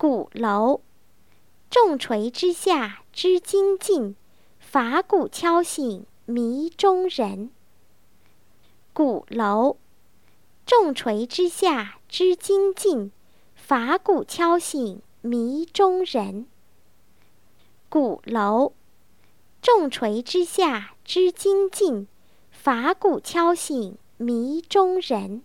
鼓楼，重锤之下知精进，法鼓敲醒迷中人。鼓楼，重锤之下知精进，法鼓敲醒迷中人。鼓楼，重锤之下知精进，法鼓敲醒迷中人。